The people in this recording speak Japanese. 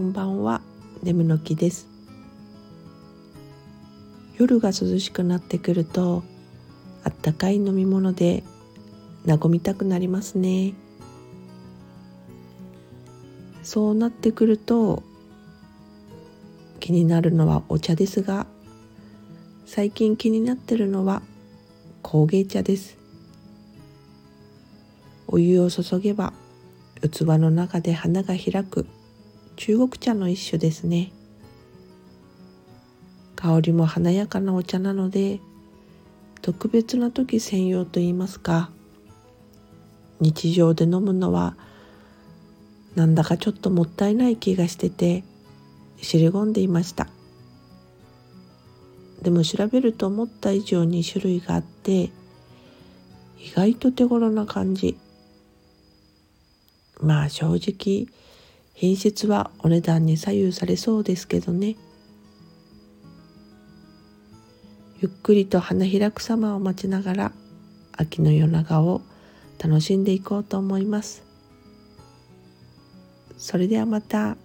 眠の木です。夜が涼しくなってくるとあったかい飲み物で和みたくなりますね。そうなってくると気になるのはお茶ですが最近気になってるのは工芸茶です。お湯を注げば器の中で花が開く。中国茶の一種ですね。香りも華やかなお茶なので特別な時専用といいますか日常で飲むのはなんだかちょっともったいない気がしてて知り込んでいました。でも調べると思った以上に種類があって意外と手頃な感じ。まあ正直品質はお値段に左右されそうですけどねゆっくりと花開く様を待ちながら秋の夜長を楽しんでいこうと思いますそれではまた。